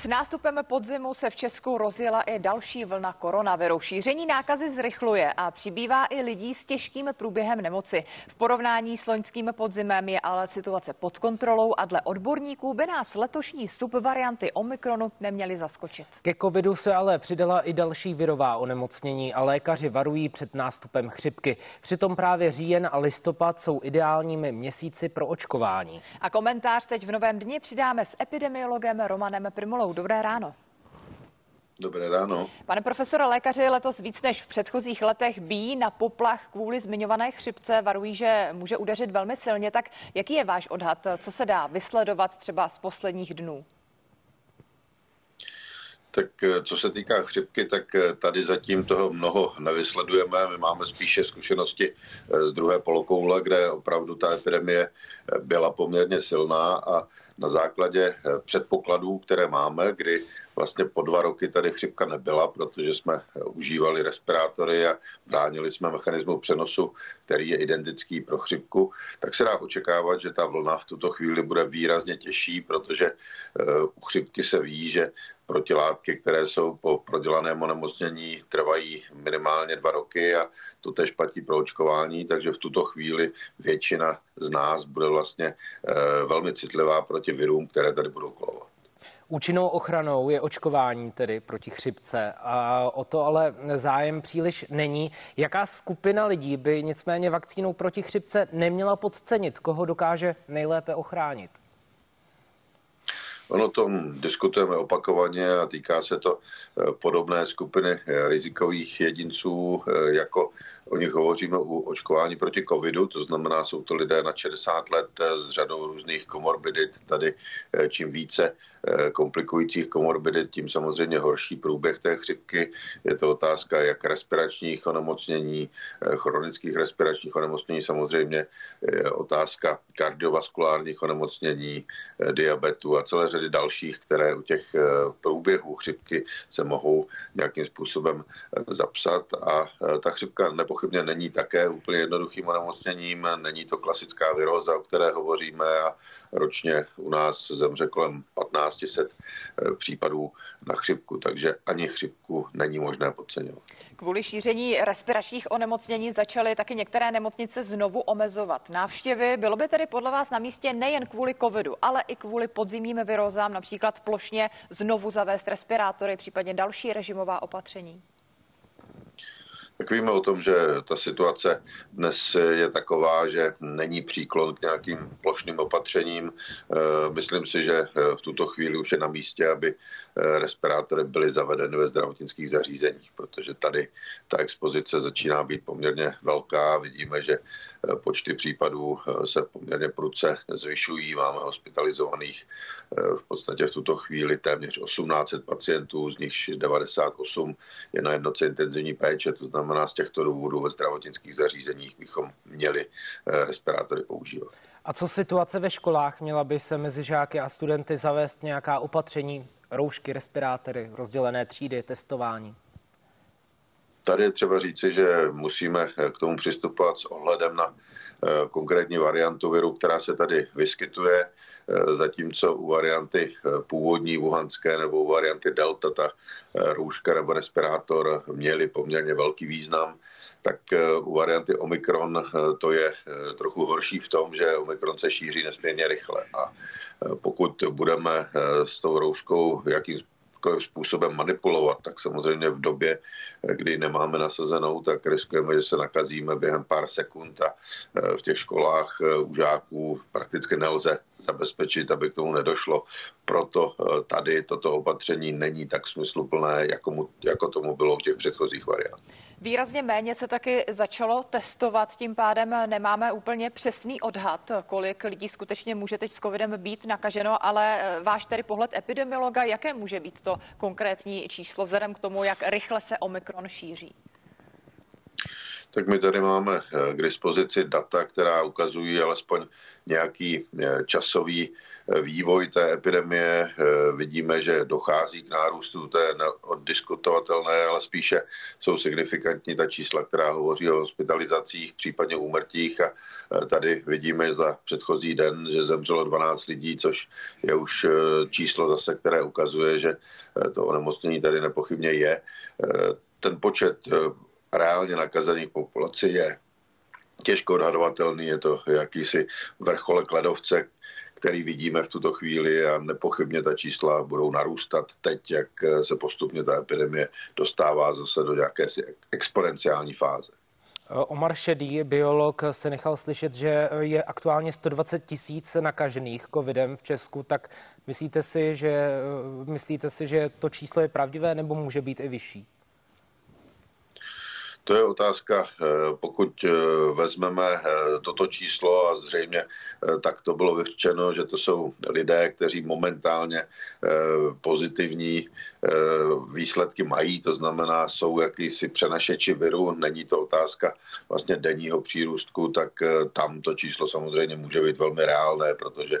S nástupem podzimu se v Česku rozjela i další vlna koronaviru. Šíření nákazy zrychluje a přibývá i lidí s těžkým průběhem nemoci. V porovnání s loňským podzimem je ale situace pod kontrolou a dle odborníků by nás letošní subvarianty Omikronu neměly zaskočit. Ke covidu se ale přidala i další virová onemocnění a lékaři varují před nástupem chřipky. Přitom právě říjen a listopad jsou ideálními měsíci pro očkování. A komentář teď v novém dni přidáme s epidemiologem Romanem Primolou. Dobré ráno. Dobré ráno. Pane profesore, lékaři letos víc než v předchozích letech bíjí na poplach kvůli zmiňované chřipce. Varují, že může udeřit velmi silně. Tak jaký je váš odhad? Co se dá vysledovat třeba z posledních dnů? Tak eh, co se týká chřipky, tak eh, tady zatím toho mnoho nevysledujeme. My máme spíše zkušenosti eh, z druhé polokoule, kde opravdu ta epidemie byla poměrně silná a na základě předpokladů, které máme, kdy vlastně po dva roky tady chřipka nebyla, protože jsme užívali respirátory a bránili jsme mechanismu přenosu, který je identický pro chřipku, tak se dá očekávat, že ta vlna v tuto chvíli bude výrazně těžší, protože u chřipky se ví, že protilátky, které jsou po prodělaném onemocnění, trvají minimálně dva roky a to tež platí pro očkování, takže v tuto chvíli většina z nás bude vlastně eh, velmi citlivá proti virům, které tady budou kolovat. Účinnou ochranou je očkování tedy proti chřipce a o to ale zájem příliš není. Jaká skupina lidí by nicméně vakcínou proti chřipce neměla podcenit? Koho dokáže nejlépe ochránit? Ono tom diskutujeme opakovaně a týká se to eh, podobné skupiny eh, rizikových jedinců, eh, jako o nich hovoříme u očkování proti covidu, to znamená, jsou to lidé na 60 let s řadou různých komorbidit. Tady čím více Eh, komplikujících komorbidit, tím samozřejmě horší průběh té chřipky. Je to otázka jak respiračních onemocnění, eh, chronických respiračních onemocnění, samozřejmě otázka kardiovaskulárních onemocnění, eh, diabetu a celé řady dalších, které u těch průběhů chřipky se mohou nějakým způsobem zapsat. A ta chřipka nepochybně není také úplně jednoduchým onemocněním, není to klasická viróza, o které hovoříme a ročně u nás zemře kolem 1500 eh, případů na chřipku, takže ani chřipku není možné podceňovat. Kvůli šíření respiračních onemocnění začaly taky některé nemocnice znovu omezovat návštěvy. Bylo by tedy podle vás na místě nejen kvůli covidu, ale i kvůli podzimním virozám, například plošně znovu zavést respirátory, případně další režimová opatření? Tak víme o tom, že ta situace dnes je taková, že není příklon k nějakým plošným opatřením. Eh, myslím si, že eh, v tuto chvíli už je na místě, aby eh, respirátory byly zavedeny ve zdravotnických zařízeních, protože tady ta expozice začíná být poměrně velká. Vidíme, že počty případů se poměrně pruce zvyšují. Máme hospitalizovaných v podstatě v tuto chvíli téměř 1800 pacientů, z nichž 98 je na jednoce intenzivní péče, to znamená, znamená z těchto důvodů ve zdravotnických zařízeních bychom měli eh, respirátory používat. A co situace ve školách? Měla by se mezi žáky a studenty zavést nějaká opatření, roušky, respirátory, rozdělené třídy, testování? Tady je třeba říci, že musíme eh, k tomu přistupovat s ohledem na eh, konkrétní variantu viru, která se tady vyskytuje. Eh, zatímco u varianty eh, původní wuhanské nebo u varianty delta ta eh, rouška nebo respirátor měly poměrně velký význam, tak u varianty Omikron to je trochu horší v tom, že Omikron se šíří nesmírně rychle. A pokud budeme s tou rouškou jakým způsobem manipulovat, tak samozřejmě v době, kdy nemáme nasazenou, tak riskujeme, že se nakazíme během pár sekund a v těch školách u žáků prakticky nelze zabezpečit, aby k tomu nedošlo. Proto eh, tady toto opatření není tak smysluplné, jako, mu, jako tomu bylo v těch předchozích variantách. Výrazně méně se taky začalo testovat, tím pádem nemáme úplně přesný odhad, kolik lidí skutečně může teď s covidem být nakaženo, ale eh, váš tedy pohled epidemiologa, jaké může být to konkrétní číslo vzhledem k tomu, jak rychle se Omikron šíří? tak my tady máme eh, k dispozici data, která ukazují alespoň nějaký eh, časový vývoj té epidemie. Vidíme, že dochází k nárůstu, to oddiskutovatelné, ale spíše jsou signifikantní ta čísla, která hovoří o hospitalizacích, případně úmrtích a tady vidíme za předchozí den, že zemřelo 12 lidí, což je už číslo zase, které ukazuje, že to onemocnění tady nepochybně je. Ten počet reálně nakazených populaci je těžko odhadovatelný, je to jakýsi vrcholek ledovce, který vidíme v tuto chvíli a nepochybně ta čísla budou narůstat teď, jak se postupně ta epidemie dostává zase do jakési exponenciální fáze. Omar Šedý, biolog, se nechal slyšet, že je aktuálně 120 tisíc nakažených covidem v Česku, tak myslíte si, že, myslíte si, že to číslo je pravdivé nebo může být i vyšší? To je otázka, eh, pokud eh, vezmeme eh, toto číslo a zřejmě tak to bylo vyřčeno, že to jsou lidé, kteří momentálně pozitivní výsledky mají, to znamená, jsou jakýsi přenašeči viru, není to otázka vlastně denního přírůstku, tak tam to číslo samozřejmě může být velmi reálné, protože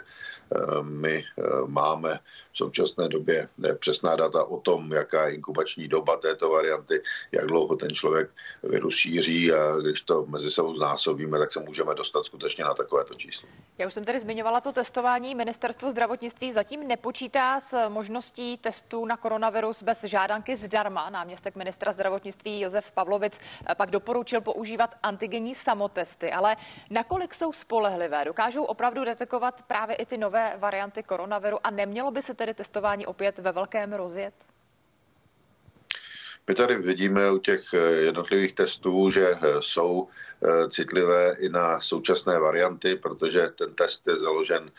my máme v současné době přesná data o tom, jaká je inkubační doba této varianty, jak dlouho ten člověk virus šíří a když to mezi sebou znásobíme, tak se můžeme dostat skutečně na takovéto číslo. Já už jsem tady zmiňovala to testování. Ministerstvo zdravotnictví zatím nepočítá s možností testů na koronavirus bez žádanky zdarma. Náměstek ministra zdravotnictví Josef Pavlovic pak doporučil používat antigenní samotesty. Ale nakolik jsou spolehlivé? Dokážou opravdu detekovat právě i ty nové varianty koronaviru a nemělo by se tedy testování opět ve velkém rozjet? My tady vidíme u těch eh, jednotlivých testů, že eh, jsou eh, citlivé i na současné varianty, protože ten test je založen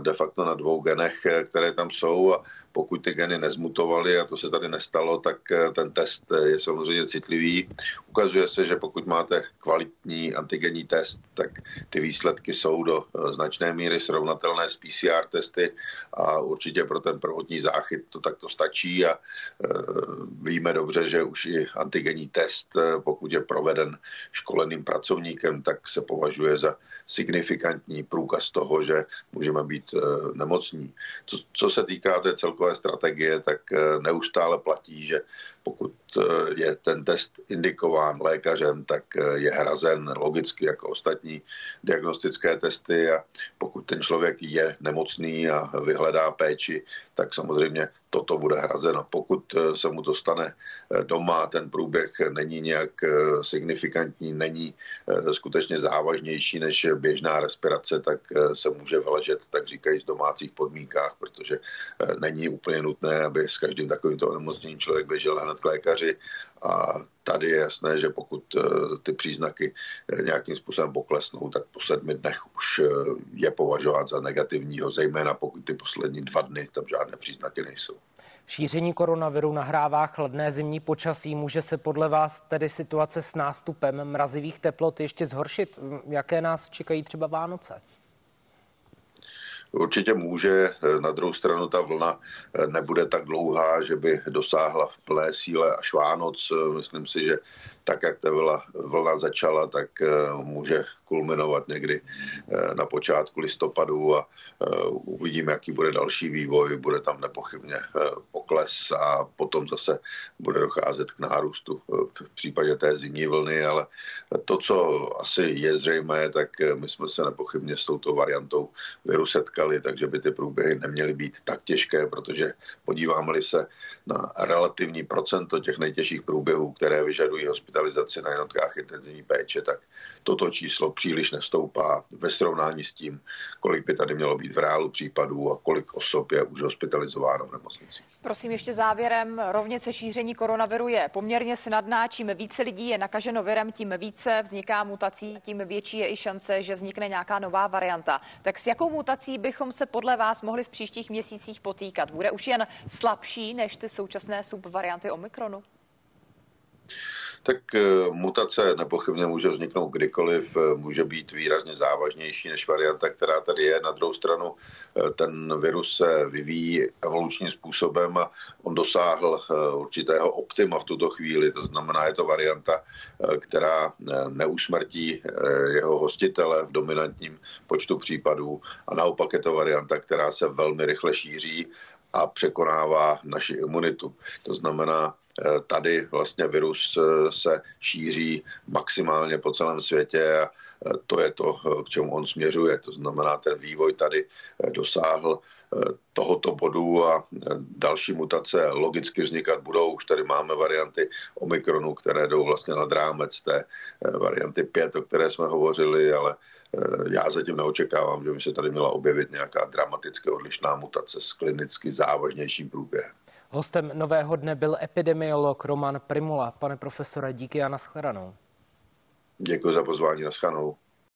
de facto na dvou genech, které tam jsou a pokud ty geny nezmutovaly, a to se tady nestalo, tak eh, ten test eh, je samozřejmě citlivý. Ukazuje se, že pokud máte kvalitní antigenní test, tak ty výsledky jsou do eh, značné míry srovnatelné s PCR testy a určitě pro ten prvotní záchyt to takto stačí a víme dobře, že už i antigenní test, pokud je proveden školeným pracovníkem, tak se považuje za signifikantní průkaz toho, že můžeme být nemocní. Co, co se týká té celkové strategie, tak eh, neustále platí, že pokud eh, je ten test indikován lékařem, tak eh, je hrazen logicky jako ostatní diagnostické testy a pokud ten člověk je nemocný a vyhledá péči, tak samozřejmě toto bude hrazeno. Pokud eh, se mu to stane doma, ten průběh není nějak signifikantní, není skutečně závažnější než běžná respirace, tak se může vyležet, tak říkají, v domácích podmínkách, protože není úplně nutné, aby s každým takovýmto onemocněním člověk běžel hned k lékaři a tady je jasné, že pokud eh, ty příznaky eh, nějakým způsobem poklesnou, tak po sedmi dnech už eh, je považovat za negativního, zejména pokud ty poslední dva dny tam žádné příznaky nejsou. Šíření koronaviru nahrává chladné zimní počasí. Může se podle vás tedy situace s nástupem mrazivých teplot ještě zhoršit? Jaké nás čekají třeba Vánoce? Určitě může, na druhou stranu ta vlna eh, nebude tak dlouhá, že by dosáhla v plné síle až Vánoc. Myslím si, že tak, jak ta vlna, vlna začala, tak eh, může kulminovat někdy eh, na počátku listopadu a uvidíme, jaký bude další vývoj. Bude tam nepochybně pokles a potom zase bude docházet k nárůstu v případě té zimní vlny, ale to, co asi je zřejmé, tak my jsme se nepochybně s touto variantou viru setkali, takže by ty průběhy neměly být tak těžké, protože podíváme-li se na relativní procento těch nejtěžších průběhů, které vyžadují hospitalizaci na jednotkách intenzivní péče, tak toto číslo příliš nestoupá ve srovnání s tím, kolik by tady mělo být v reálu případů a kolik osob je už hospitalizováno v nemocnicích. Prosím ještě závěrem, rovnice šíření koronaviru je poměrně snadná. Čím více lidí je nakaženo virem, tím více vzniká mutací, tím větší je i šance, že vznikne nějaká nová varianta. Tak s jakou mutací bychom se podle vás mohli v příštích měsících potýkat? Bude už jen slabší než ty současné subvarianty Omikronu? Tak eh, mutace nepochybně může vzniknout kdykoliv, eh, může být výrazně závažnější než varianta, která tady je. Na druhou stranu eh, ten virus se vyvíjí evolučním způsobem a on dosáhl určitého optima v tuto chvíli. To znamená, je to varianta, která neusmrtí jeho hostitele v dominantním počtu případů a naopak je to varianta, která se velmi rychle šíří a překonává naši imunitu. To znamená, tady vlastně virus eh, se šíří maximálně po celém světě a eh, to je to, k čemu on směřuje. To znamená, ten vývoj tady dosáhl tohoto bodu a další mutace logicky vznikat budou. Už tady máme varianty Omikronu, které jdou vlastně nad rámec té varianty 5, o které jsme hovořili, ale já zatím neočekávám, že by se tady měla objevit nějaká dramaticky odlišná mutace s klinicky závažnějším průběhem. Hostem nového dne byl epidemiolog Roman Primula. Pane profesore, díky a naschledanou. Děkuji za pozvání, naschledanou.